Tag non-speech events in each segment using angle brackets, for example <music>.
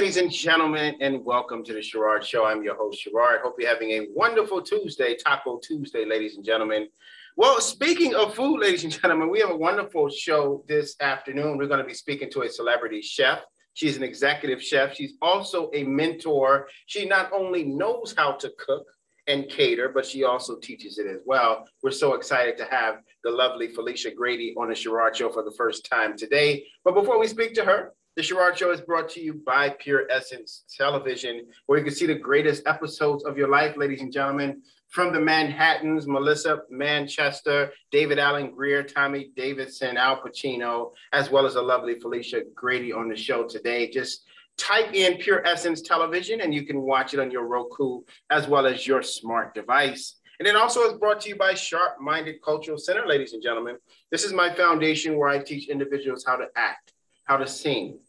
Ladies and gentlemen, and welcome to the Sherard Show. I'm your host, Sherard. Hope you're having a wonderful Tuesday, Taco Tuesday, ladies and gentlemen. Well, speaking of food, ladies and gentlemen, we have a wonderful show this afternoon. We're going to be speaking to a celebrity chef. She's an executive chef. She's also a mentor. She not only knows how to cook and cater, but she also teaches it as well. We're so excited to have the lovely Felicia Grady on the Sherard Show for the first time today. But before we speak to her, the Sherard Show is brought to you by Pure Essence Television, where you can see the greatest episodes of your life, ladies and gentlemen. From the Manhattans, Melissa Manchester, David Alan Grier, Tommy Davidson, Al Pacino, as well as a lovely Felicia Grady on the show today. Just type in Pure Essence Television and you can watch it on your Roku as well as your smart device. And it also is brought to you by Sharp Minded Cultural Center, ladies and gentlemen. This is my foundation where I teach individuals how to act how to sing,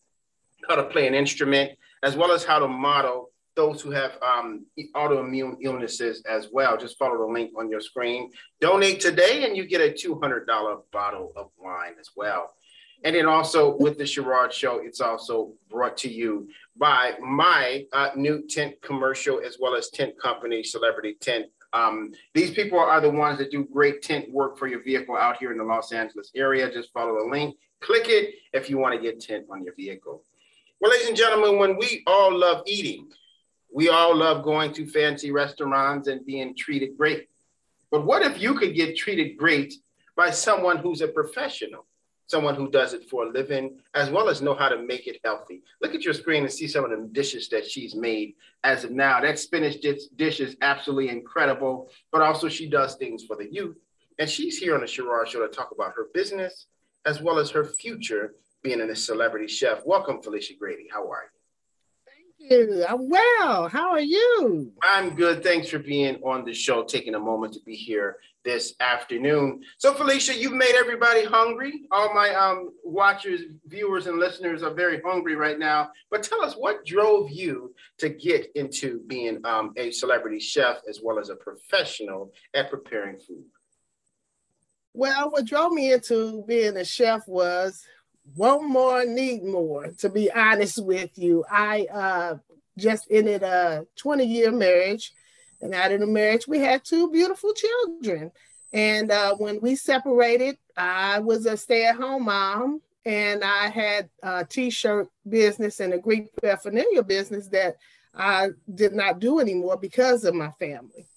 how to play an instrument, as well as how to model those who have um, autoimmune illnesses as well. Just follow the link on your screen. Donate today, and you get a $200 bottle of wine as well. And then also with the Sherard Show, it's also brought to you by my uh, new tent commercial as well as tent company, Celebrity Tent. Um, these people are the ones that do great tent work for your vehicle out here in the Los Angeles area. Just follow the link Click it if you want to get tent on your vehicle. Well, ladies and gentlemen, when we all love eating, we all love going to fancy restaurants and being treated great. But what if you could get treated great by someone who's a professional, someone who does it for a living, as well as know how to make it healthy? Look at your screen and see some of the dishes that she's made as of now. That spinach dish is absolutely incredible, but also she does things for the youth. And she's here on the Sherard Show to talk about her business, as well as her future being a celebrity chef. Welcome, Felicia Grady. How are you? Thank you. I'm well. How are you? I'm good. Thanks for being on the show, taking a moment to be here this afternoon. So, Felicia, you've made everybody hungry. All my um, watchers, viewers, and listeners are very hungry right now. But tell us what drove you to get into being um, a celebrity chef as well as a professional at preparing food? Well, what drove me into being a chef was one more, need more, to be honest with you. I uh, just ended a 20 year marriage, and out of the marriage, we had two beautiful children. And uh, when we separated, I was a stay at home mom, and I had a t shirt business and a Greek paraphernalia business that I did not do anymore because of my family.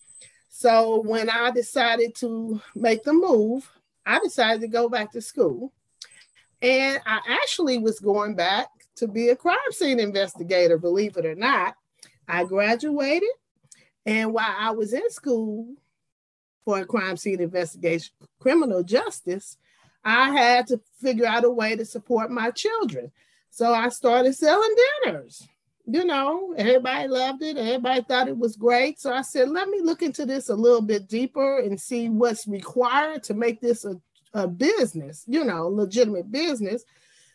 So when I decided to make the move, I decided to go back to school. And I actually was going back to be a crime scene investigator, believe it or not. I graduated, and while I was in school for a crime scene investigation, criminal justice, I had to figure out a way to support my children. So I started selling dinners you know, everybody loved it. Everybody thought it was great. So I said, let me look into this a little bit deeper and see what's required to make this a, a business, you know, legitimate business.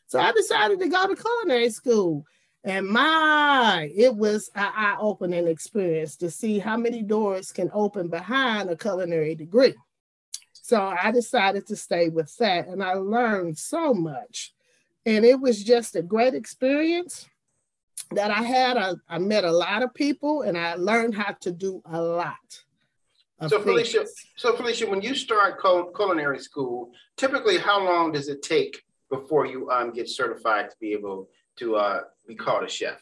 So I decided to go to culinary school. And my, it was an eye opening experience to see how many doors can open behind a culinary degree. So I decided to stay with that and I learned so much. And it was just a great experience that I had, I, I met a lot of people and I learned how to do a lot. So Felicia, so Felicia, when you start culinary school, typically how long does it take before you um, get certified to be able to uh, be called a chef?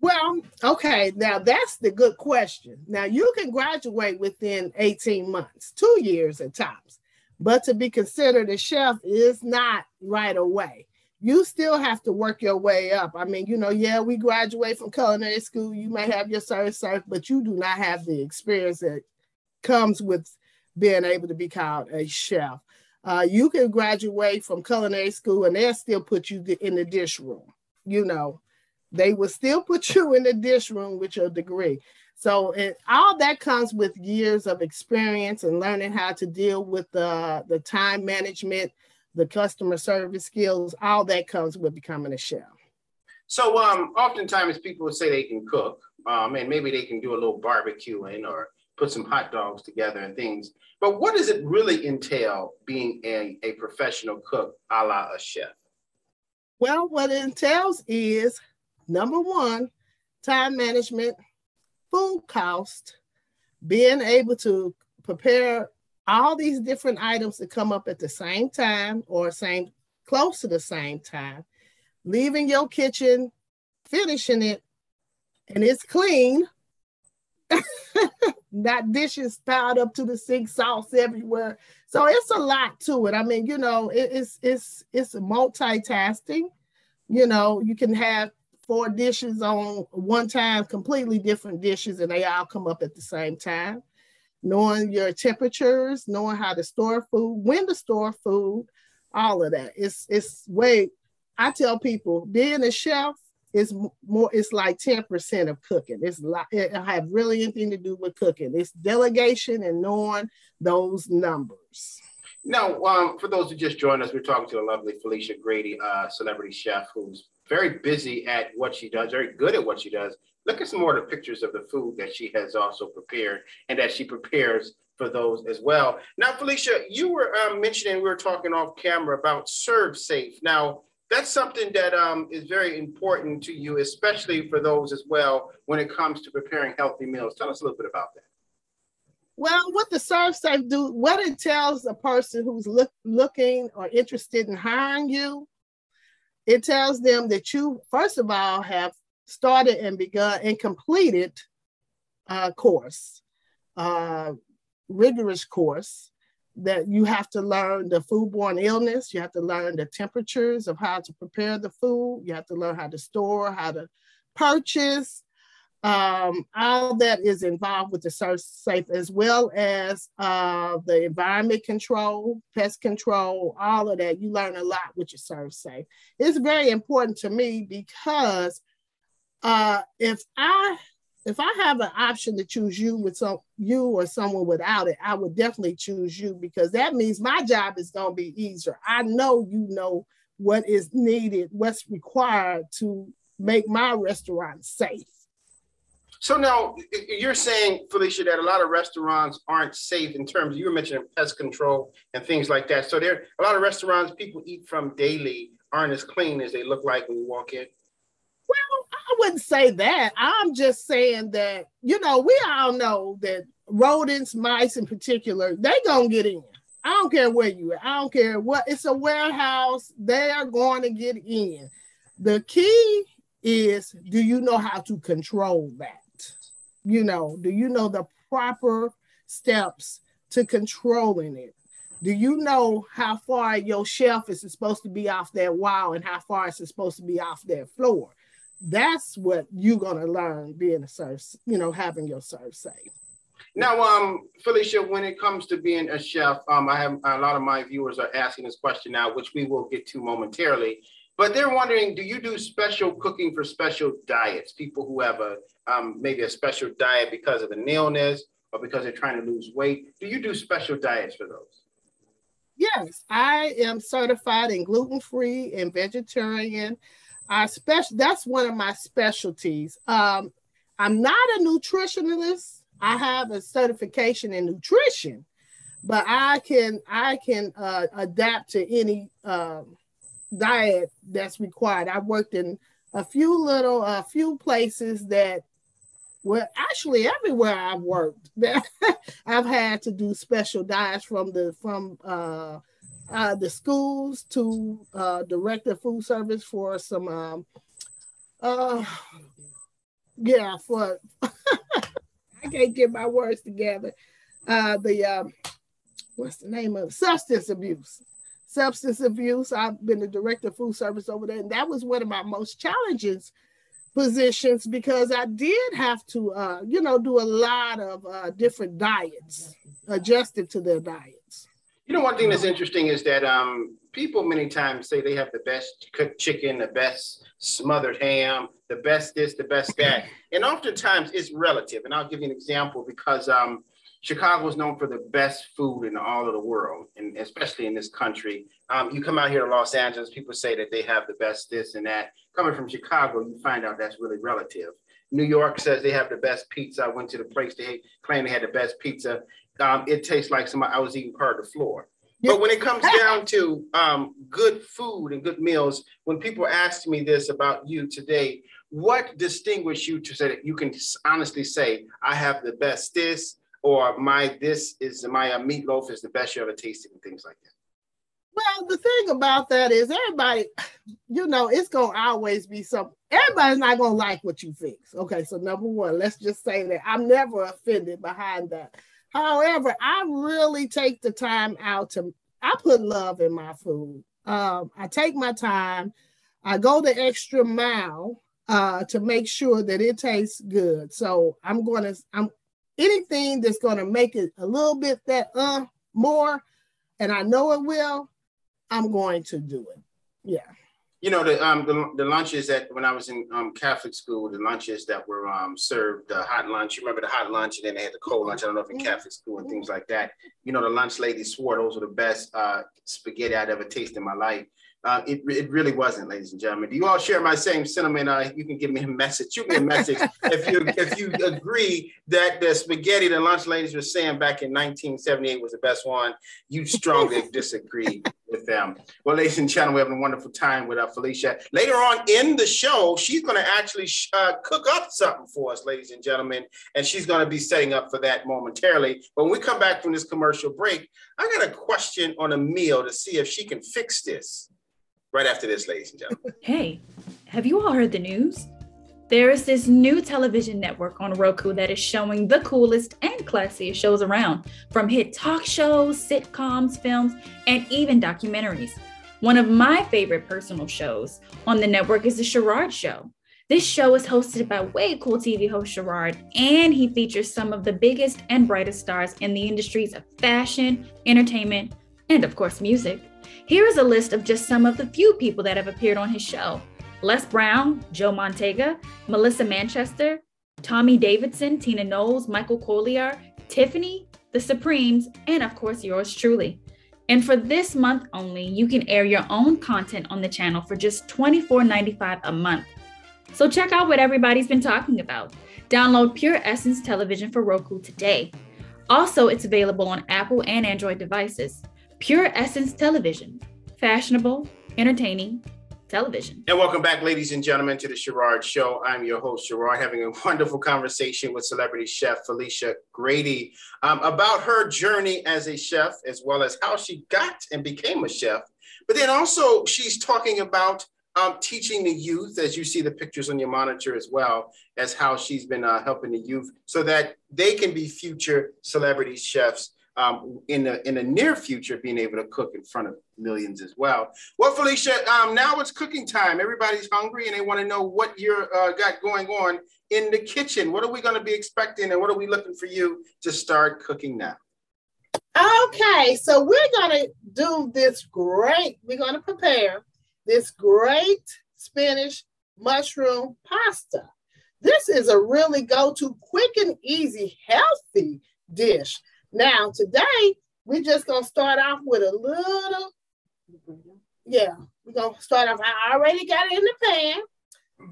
Well, okay, now that's the good question. Now you can graduate within 18 months, two years at times, but to be considered a chef is not right away you still have to work your way up. I mean, you know, yeah, we graduate from culinary school. You may have your cert, cert, but you do not have the experience that comes with being able to be called a chef. Uh, you can graduate from culinary school and they'll still put you in the dish room. You know, they will still put you in the dish room with your degree. So it, all that comes with years of experience and learning how to deal with the, the time management, the customer service skills, all that comes with becoming a chef. So um, oftentimes people say they can cook um, and maybe they can do a little barbecuing or put some hot dogs together and things. But what does it really entail being a, a professional cook a la a chef? Well, what it entails is number one, time management, food cost, being able to prepare all these different items to come up at the same time or same close to the same time, leaving your kitchen, finishing it, and it's clean. <laughs> Not dishes piled up to the sink, sauce everywhere. So it's a lot to it. I mean, you know, it, it's it's it's multitasking. You know, you can have four dishes on one time, completely different dishes, and they all come up at the same time. Knowing your temperatures, knowing how to store food, when to store food, all of that. It's it's way. I tell people being a chef is more. It's like ten percent of cooking. It's like it have really anything to do with cooking. It's delegation and knowing those numbers. Now, um, for those who just joined us, we're talking to the lovely Felicia Grady, uh, celebrity chef, who's very busy at what she does, very good at what she does. Look at some more of the pictures of the food that she has also prepared and that she prepares for those as well. Now, Felicia, you were um, mentioning, we were talking off camera about ServSafe Now, that's something that um, is very important to you, especially for those as well when it comes to preparing healthy meals. Tell us a little bit about that. Well, what the ServSafe do, what it tells a person who's look, looking or interested in hiring you, it tells them that you, first of all, have started and begun and completed a course, a rigorous course that you have to learn the foodborne illness, you have to learn the temperatures of how to prepare the food, you have to learn how to store, how to purchase, um, all that is involved with the ServSafe, as well as uh, the environment control, pest control, all of that. You learn a lot with your ServSafe. It's very important to me because uh, if I if I have an option to choose you with some you or someone without it, I would definitely choose you because that means my job is going to be easier. I know you know what is needed, what's required to make my restaurant safe. So now you're saying, Felicia, that a lot of restaurants aren't safe in terms you were mentioning pest control and things like that. So there a lot of restaurants people eat from daily aren't as clean as they look like when you walk in. Well, I wouldn't say that. I'm just saying that, you know, we all know that rodents, mice in particular, they gonna get in. I don't care where you are. I don't care what it's a warehouse, they are going to get in. The key is do you know how to control that? you know, do you know the proper steps to controlling it? Do you know how far your shelf is supposed to be off that wall and how far it's supposed to be off that floor? That's what you're gonna learn being a serve, you know, having your ServSafe. Now, um, Felicia, when it comes to being a chef, um, I have a lot of my viewers are asking this question now, which we will get to momentarily. But they're wondering, do you do special cooking for special diets? People who have a um, maybe a special diet because of the illness or because they're trying to lose weight. Do you do special diets for those? Yes, I am certified in gluten free and vegetarian. I special that's one of my specialties. Um, I'm not a nutritionist. I have a certification in nutrition, but I can I can uh, adapt to any um, diet that's required. I've worked in a few little, a few places that, well, actually everywhere I've worked, <laughs> I've had to do special diets from the from uh, uh, the schools to uh, director food service for some, um, uh, yeah, for <laughs> I can't get my words together. Uh, the um, what's the name of substance abuse substance abuse. I've been the director of food service over there, and that was one of my most challenging positions because I did have to, uh, you know, do a lot of uh, different diets, adjusted to their diets. You know, one thing that's interesting is that um, people many times say they have the best cooked chicken, the best smothered ham, the best this, the best that, and oftentimes it's relative. And I'll give you an example because um, Chicago is known for the best food in all of the world, and especially in this country. Um, you come out here to Los Angeles, people say that they have the best this and that. Coming from Chicago, you find out that's really relative. New York says they have the best pizza. I went to the place they claim they had the best pizza. Um, it tastes like somebody I was eating part of the floor. But when it comes down to um, good food and good meals, when people ask me this about you today, what distinguishes you to say that you can honestly say, I have the best this, or my this is my uh, meatloaf is the best you ever tasted, and things like that? Well, the thing about that is everybody, you know, it's gonna always be some. Everybody's not gonna like what you fix. Okay, so number one, let's just say that I'm never offended behind that. However, I really take the time out to. I put love in my food. Um, I take my time. I go the extra mile uh, to make sure that it tastes good. So I'm gonna. I'm anything that's gonna make it a little bit that uh more, and I know it will. I'm going to do it. Yeah. You know the um the, the lunches that when I was in um, Catholic school, the lunches that were um, served, the hot lunch. You remember the hot lunch, and then they had the cold lunch. I don't know if in Catholic school and things like that. You know the lunch ladies swore those were the best uh, spaghetti I'd ever tasted in my life. Uh, it, it really wasn't, ladies and gentlemen. Do you all share my same sentiment? Uh, you can give me a message. Shoot me a message <laughs> if you if you agree that the spaghetti the lunch ladies were saying back in 1978 was the best one. You strongly <laughs> disagree with them. Well, ladies and gentlemen, we're having a wonderful time with uh, Felicia. Later on in the show, she's going to actually uh, cook up something for us, ladies and gentlemen, and she's going to be setting up for that momentarily. But when we come back from this commercial break, I got a question on a meal to see if she can fix this right after this, ladies and gentlemen. <laughs> Hey, have you all heard the news? There is this new television network on Roku that is showing the coolest and classiest shows around, from hit talk shows, sitcoms, films, and even documentaries. One of my favorite personal shows on the network is The Sherard Show. This show is hosted by way cool TV host Sherard, and he features some of the biggest and brightest stars in the industries of fashion, entertainment, and of course, music. Here is a list of just some of the few people that have appeared on his show Les Brown, Joe Mantegna, Melissa Manchester, Tommy Davidson, Tina Knowles, Michael Collier, Tiffany, The Supremes, and of course, yours truly. And for this month only, you can air your own content on the channel for just $24.95 a month. So check out what everybody's been talking about. Download Pure Essence Television for Roku today. Also, it's available on Apple and Android devices. Pure Essence Television. Fashionable, entertaining television. And welcome back, ladies and gentlemen, to the Sherard Show. I'm your host, Sherard, having a <laughs> wonderful conversation with celebrity chef Felicia Grady um, about her journey as a chef, as well as how she got and became a chef. But then also, she's talking about um, teaching the youth, as you see the pictures on your monitor as well, as how she's been uh, helping the youth so that they can be future celebrity chefs um, in the in the near future being able to cook in front of millions as well. Well, Felicia, um, now it's cooking time. Everybody's hungry and they want to know what you're uh, got going on in the kitchen. What are we going to be expecting, and what are we looking for you to start cooking now? Okay, so we're going to do this great. We're going to prepare this great spinach mushroom pasta. This is a really go-to, quick and easy, healthy dish now, today, we're just going to start off with a little, yeah, we're going to start off. I already got it in the pan.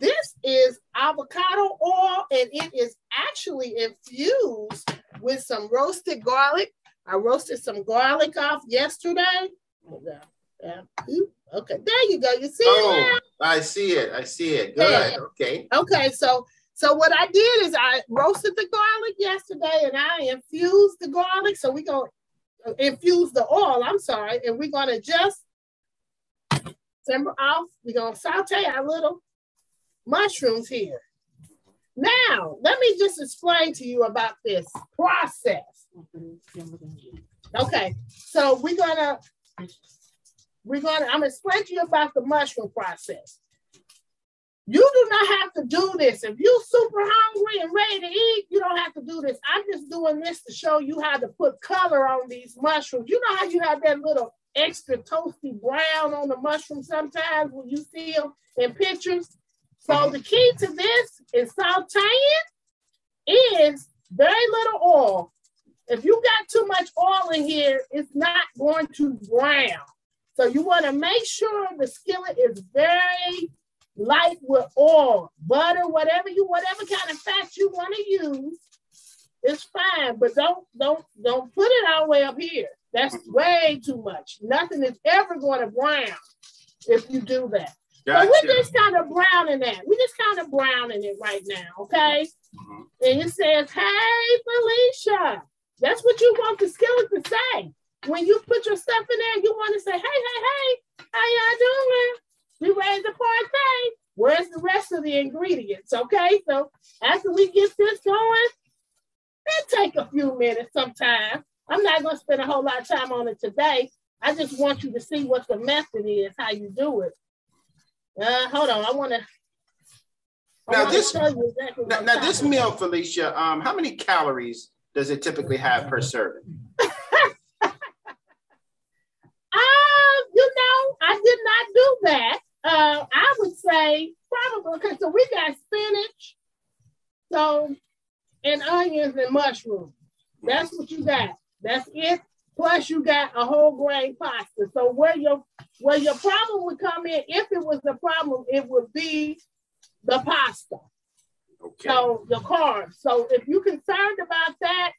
This is avocado oil, and it is actually infused with some roasted garlic. I roasted some garlic off yesterday. Yeah, yeah. Okay, there you go. You see oh, it? I see it. I see it. Good. Yeah. Okay. Okay, so so what I did is I roasted the garlic yesterday and I infused the garlic. So we're going to uh, infuse the oil, I'm sorry, and we're going to just simmer off. We're going to saute our little mushrooms here. Now, let me just explain to you about this process. Okay, so we're gonna, we're gonna, I'm gonna explain to you about the mushroom process. You do not have to do this. If you're super hungry and ready to eat, you don't have to do this. I'm just doing this to show you how to put color on these mushrooms. You know how you have that little extra toasty brown on the mushroom sometimes when you see them in pictures? So mm-hmm. the key to this is sauteing is very little oil. If you got too much oil in here, it's not going to brown. So you want to make sure the skillet is very light with oil, butter, whatever you, whatever kind of fat you want to use, it's fine. But don't, don't, don't put it all the way up here. That's way too much. Nothing is ever going to brown if you do that. Gotcha. So we're just kind of browning that. We're just kind of browning it right now, okay? Mhm. And it says, "Hey, Felicia." That's what you want the skillet to say. When you put your stuff in there, you want to say, "Hey, hey, hey, how y'all doing? We ready to party? Where's the rest of the ingredients?" Okay, so after we get this going, it take a few minutes sometimes. I'm not going to spend a whole lot of time on it today. I just want you to see what the method is, how you do it. Uh, hold on, I want to. Now this- show you exactly Now, now this meal, Felicia, um, how many calories does it typically have per serving? <laughs> Um, you know, I did not do that. Uh, I would say probably okay. So we got spinach, so and onions and mushrooms. That's what you got. That's it. Plus, you got a whole grain pasta. So where your where your problem would come in, if it was the problem, it would be the pasta. Okay. So the carbs. So if you're concerned about that,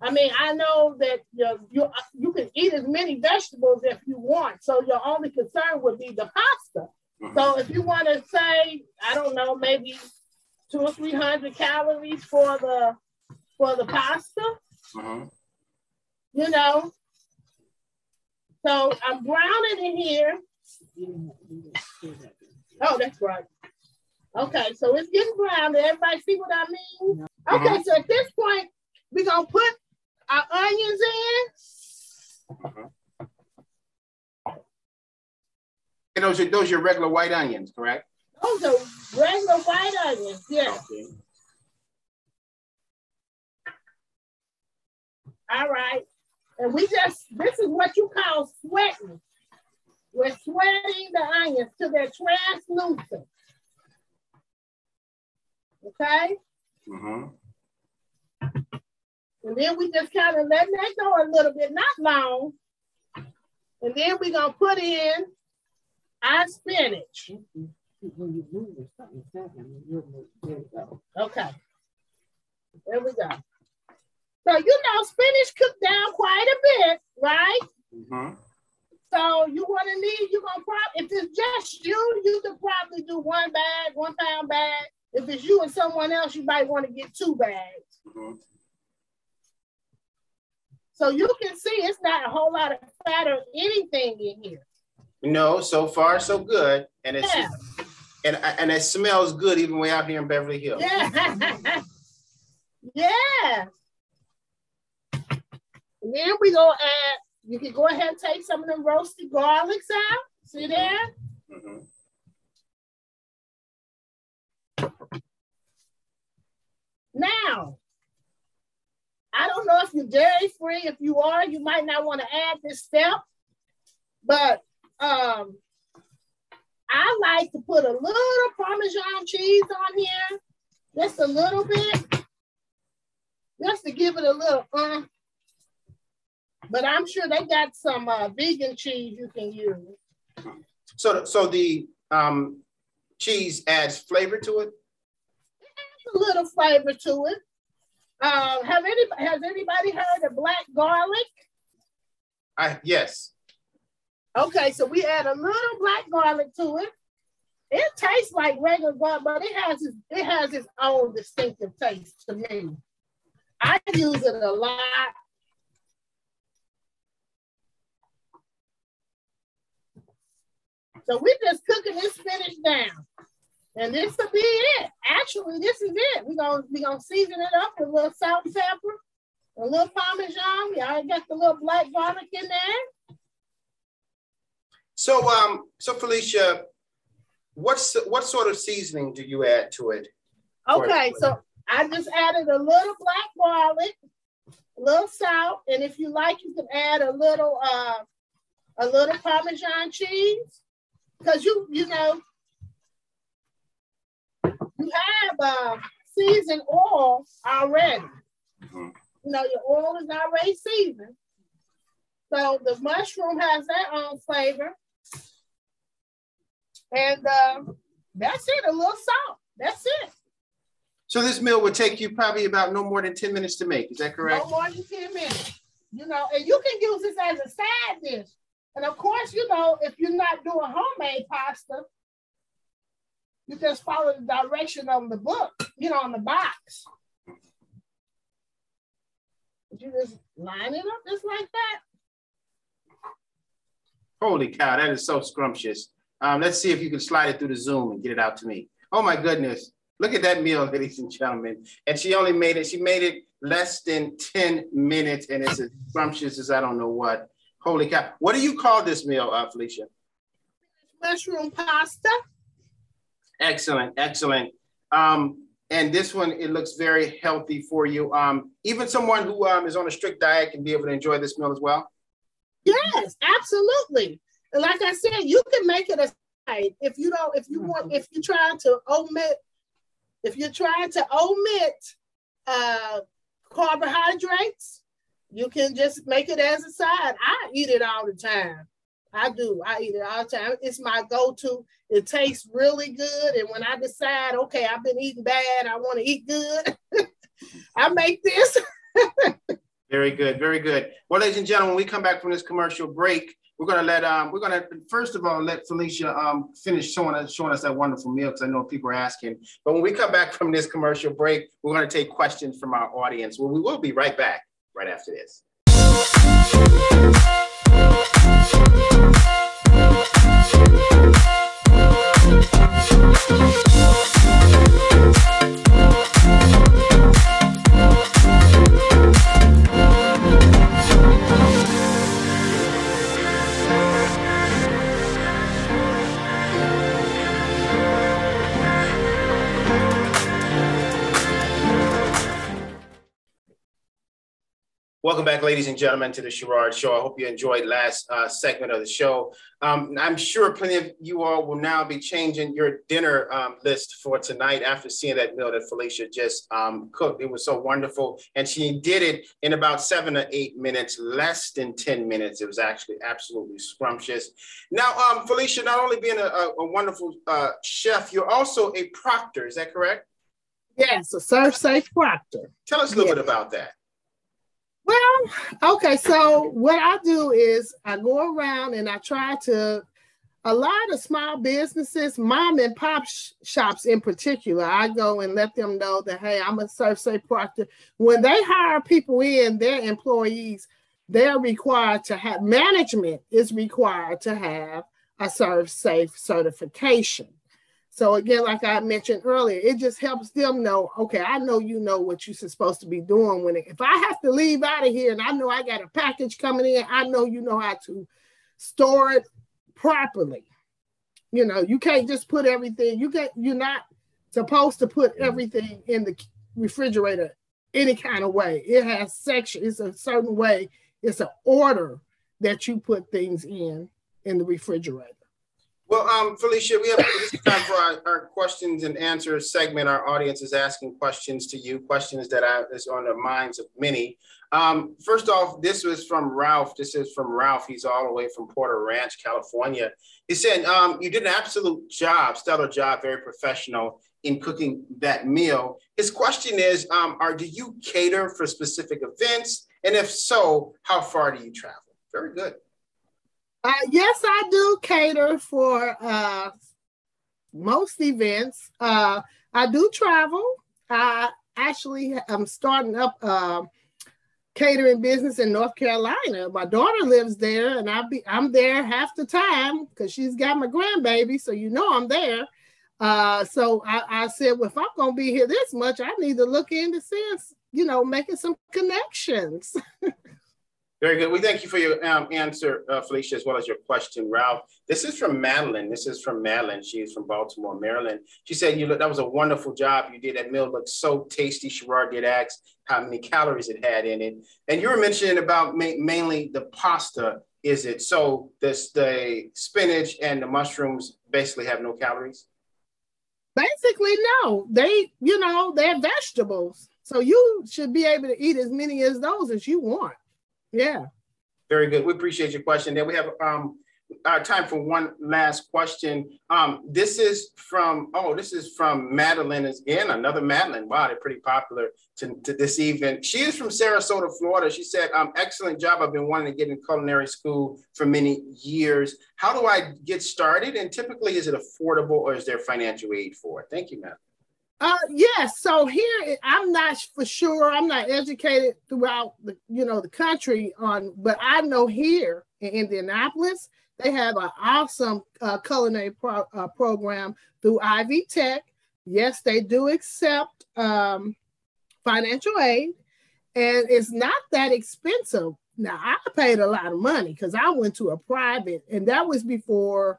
I mean, I know that you you you can eat as many vegetables if you want. So your only concern would be the pasta. Mhm. So if you want to say, I don't know, maybe two or three hundred calories for the for the pasta, Mhm. you know. So I'm browning in here. Oh, that's right. Okay, so it's getting brown. Everybody see what I mean? Okay, so at this point, we're gonna put our onions in. And those are those are your regular white onions, correct? Those are regular white onions, yes. Okay. All right. And we just, this is what you call sweating. We're sweating the onions till they're translucent. Okay? hmm And then we just kind of let that go a little bit, not long. And then we're going to put in our spinach. Okay. There we go. So, you know, spinach cooked down quite a bit, right? hmm So you want to need, you're going to probably, if it's just you, you could probably do one bag, one pound bag. If it's you and someone else, you might want to get two bags. hmm So you can see it's not a whole lot of fat or anything in here. No, so far so good, and it's Yeah. and and it smells good even way out here in Beverly Hills. Yeah. <laughs> yeah. And then we go add, you can go ahead and take some of the roasted garlics out. See there? Mhm. Now, I don't know if you're dairy free. If you are, you might not want to add this step, but um, I like to put a little Parmesan cheese on here, just a little bit, just to give it a little uh. But I'm sure they got some uh, vegan cheese you can use. So so the um cheese adds flavor to it. Adds a little flavor to it. Uh, have any has anybody heard of black garlic? I yes. Okay, so we add a little black garlic to it. It tastes like regular garlic, but it has its, it has its own distinctive taste to me. I use it a lot. So we're just cooking this spinach down. And this will be it. Actually, this is it. We're gonna we gonna season it up with a little salt and pepper, a little parmesan. We already got the little black garlic in there. So um so Felicia, what's what sort of seasoning do you add to it? Okay, so I just added a little black garlic, a little salt, and if you like, you can add a little uh a little Parmesan cheese. Because you you know you have uh, seasoned oil already. Mhm. You know, your oil is already seasoned. So the mushroom has that own flavor. And uh, that's it, a little salt. That's it. So this meal would take you probably about no more than 10 minutes to make. Is that correct? No more than 10 minutes. you know, and you can use this as a side dish. And of course, you know, if you're not doing homemade pasta, you just follow the direction on the book, you know, on the box. You just line it up just like that. Holy cow, that is so scrumptious. Um, let's see if you can slide it through the Zoom and get it out to me. Oh my goodness. Look at that meal, <laughs> ladies and gentlemen. And she only made it, she made it less than 10 minutes and it's as scrumptious as I don't know what. Holy cow. What do you call this meal, uh, Felicia? Mushroom pasta. Excellent, excellent. Um, and this one, it looks very healthy for you. Um, even someone who um, is on a strict diet can be able to enjoy this meal as well. Yes, absolutely. Like I said, you can make it a side if you don't, if you want, if you're trying to omit, if you're trying to omit uh, carbohydrates, you can just make it as a side. I eat it all the time. I do. I eat it all the time. It's my go-to. It tastes really good. And when I decide, okay, I've been eating bad, I want to eat good, <laughs> I make this. <laughs> very good. Very good. Well, ladies and gentlemen, when we come back from this commercial break, we're gonna let um we're gonna first of all let Felicia um finish showing us showing us that wonderful meal because I know people are asking. But when we come back from this commercial break, we're gonna take questions from our audience. Well, we will be right back right after this. Welcome back, ladies and gentlemen, to the Sherard Show. I hope you enjoyed last uh, segment of the show. Um, I'm sure plenty of you all will now be changing your dinner um, list for tonight after seeing that meal that Felicia just um, cooked. It was so wonderful, and she did it in about seven or eight minutes, less than ten minutes. It was actually absolutely scrumptious. Now, um, Felicia, not only being a, a, a wonderful uh, chef, you're also a proctor. Is that correct? Yes, a ServSafe proctor. Tell us a little bit about that. Well, okay. So what I do is I go around and I try to a lot of small businesses, mom and pop sh- shops in particular, I go and let them know that hey, I'm a ServSafe proctor. When they hire people in, their employees, they're required to have management is required to have a ServSafe certification. So again, like I mentioned earlier, it just helps them know, okay, I know you know what you're supposed to be doing when it, if I have to leave out of here and I know I got a package coming in, I know you know how to store it properly. You know, you can't just put everything, you get you're not supposed to put everything in the refrigerator any kind of way. It has section, it's a certain way, it's an order that you put things in in the refrigerator. Well, um, Felicia, we have time for our, our, questions and answers segment. Our audience is asking questions to you, questions that are, is on the minds of many. Um, first off, this was from Ralph. This is from Ralph. He's all the way from Porter Ranch, California. He said, um, You did an absolute job, stellar job, very professional in cooking that meal. His question is um, are, Do you cater for specific events? And if so, how far do you travel? Very good. Uh, yes, I do cater for uh, most events. Uh, I do travel. I actually am starting up uh, catering business in North Carolina. My daughter lives there, and I be I'm there half the time because she's got my grandbaby, so you know I'm there. Uh, so I, I, said, well, if I'm gonna be here this much, I need to look into sense, you know, making some connections. <laughs> Very good. We thank you for your um, answer, uh, Felicia, as well as your question, Ralph. This is from Madeline. This is from Madeline. She is from Baltimore, Maryland. She said, "You look. That was a wonderful job you did. That meal looked so tasty." Sherard did ask how many calories it had in it, and you were mentioning about ma- mainly the pasta. Is it so? This the spinach and the mushrooms basically have no calories. Basically, no. They, you know, they're vegetables, so you should be able to eat as many as those as you want. Yeah. Very good. We appreciate your question. Then we have um, uh, time for one last question. Um, this is from, oh, this is from Madeline again, another Madeline. Wow, they're pretty popular to, to this evening. She is from Sarasota, Florida. She said, um, excellent job. I've been wanting to get in culinary school for many years. How do I get started? And typically, is it affordable or is there financial aid for it? Thank you, Madeline. Uh, yes. So here, I'm not for sure. I'm not educated throughout the, you know, the country on, but I know here in Indianapolis, they have an awesome uh, culinary pro- uh, program through Ivy Tech. Yes, they do accept um, financial aid, and it's not that expensive. Now, I paid a lot of money because I went to a private, and that was before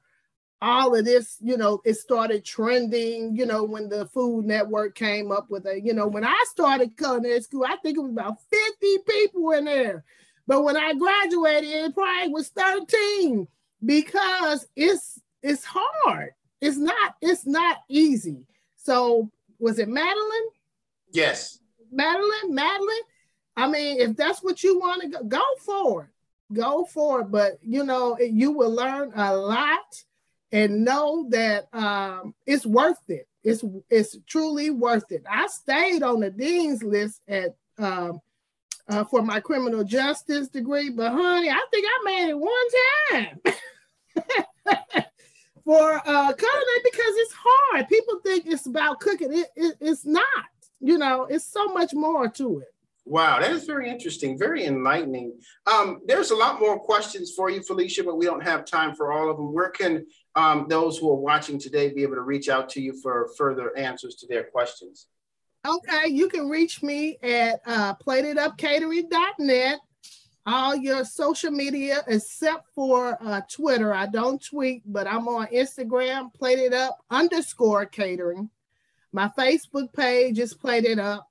all of this, you know, it started trending, you know, when the Food Network came up with a, you know, when I started culinary school, I think it was about 50 people in there. But when I graduated, it probably was 13 because it's it's hard. It's not, it's not easy. So was it Madeline? Yes. Madeline, Madeline. I mean, if that's what you want to go, go for it. Go for it. But you know, you will learn a lot and know that um, it's worth it. It's it's truly worth it. I stayed on the dean's list at um, uh, for my criminal justice degree, but honey, I think I made it one time <laughs> for uh, culinary because it's hard. People think it's about cooking. It, it, it's not. You know, it's so much more to it. Wow, that is very interesting, very enlightening. Um, there's a lot more questions for you, Felicia, but we don't have time for all of them. Where can um, those who are watching today be able to reach out to you for further answers to their questions? Okay, you can reach me at uh, platedupcatering.net. All your social media except for uh, Twitter. I don't tweet, but I'm on Instagram, plated up underscore catering. My Facebook page is plated up.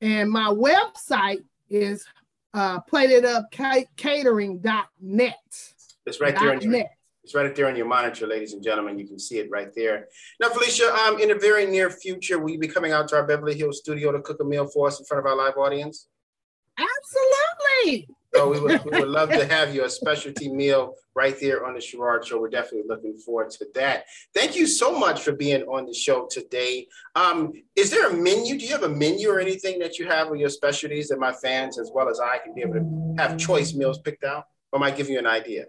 And my website is uh, platedupcatering.net. It's right there on your, net. It's right there on your monitor, ladies and gentlemen. You can see it right there. Now, Felicia, um, in the very near future, will you be coming out to our Beverly Hills studio to cook a meal for us in front of our live audience? Absolutely. So we would, we would love to have you a specialty meal right there on the Sherard Show. We're definitely looking forward to that. Thank you so much for being on the show today. Um, is there a menu? Do you have a menu or anything that you have of your specialties that my fans, as well as I, can be able to have choice meals picked out? Or am I giving you an idea?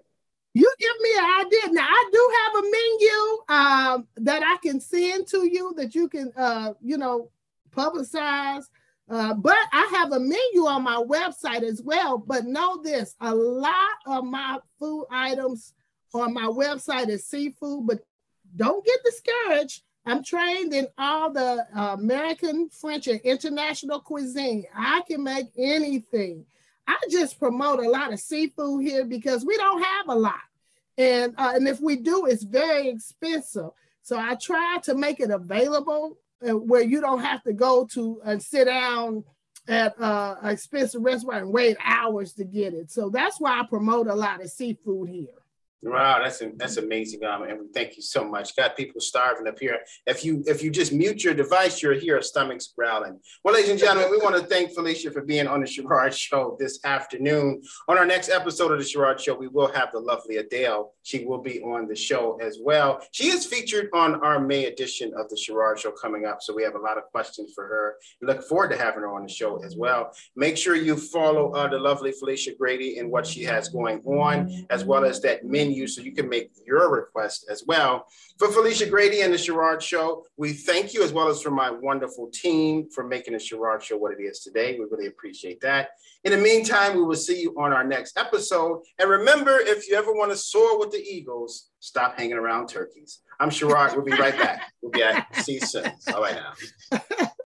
You give me an idea. Now I do have a menu um, that I can send to you that you can, uh, you know, publicize. Uh, but I have a menu on my website as well. But know this a lot of my food items on my website is seafood, but don't get discouraged. I'm trained in all the uh, American, French, and international cuisine. I can make anything. I just promote a lot of seafood here because we don't have a lot. And, uh, and if we do, it's very expensive. So I try to make it available uh, where you don't have to go to and sit down at uh, an expensive restaurant and wait hours to get it. So that's why I promote a lot of seafood here. Wow, that's that's amazing, um, and thank you so much. Got people starving up here. If you if you just mute your device, you'll hear stomachs growling. Well, ladies and gentlemen, we want to thank Felicia for being on the Sherard Show this afternoon. On our next episode of the Sherard Show, we will have the lovely Adele. She will be on the show as well. She is featured on our May edition of the Sherard Show coming up, so we have a lot of questions for her. Look forward to having her on the show as well. Make sure you follow uh, the lovely Felicia Grady and what she has going on, as well as that menu you so you can make your request as well. For Felicia Grady and the Sherard Show, we thank you as well as for my wonderful team for making the Sherard Show what it is today. We really appreciate that. In the meantime, we will see you on our next episode. And remember, if you ever want to soar with the Eagles, stop hanging around turkeys. I'm Sherard. We'll be right back. We'll be back. See you soon. All right now. <laughs>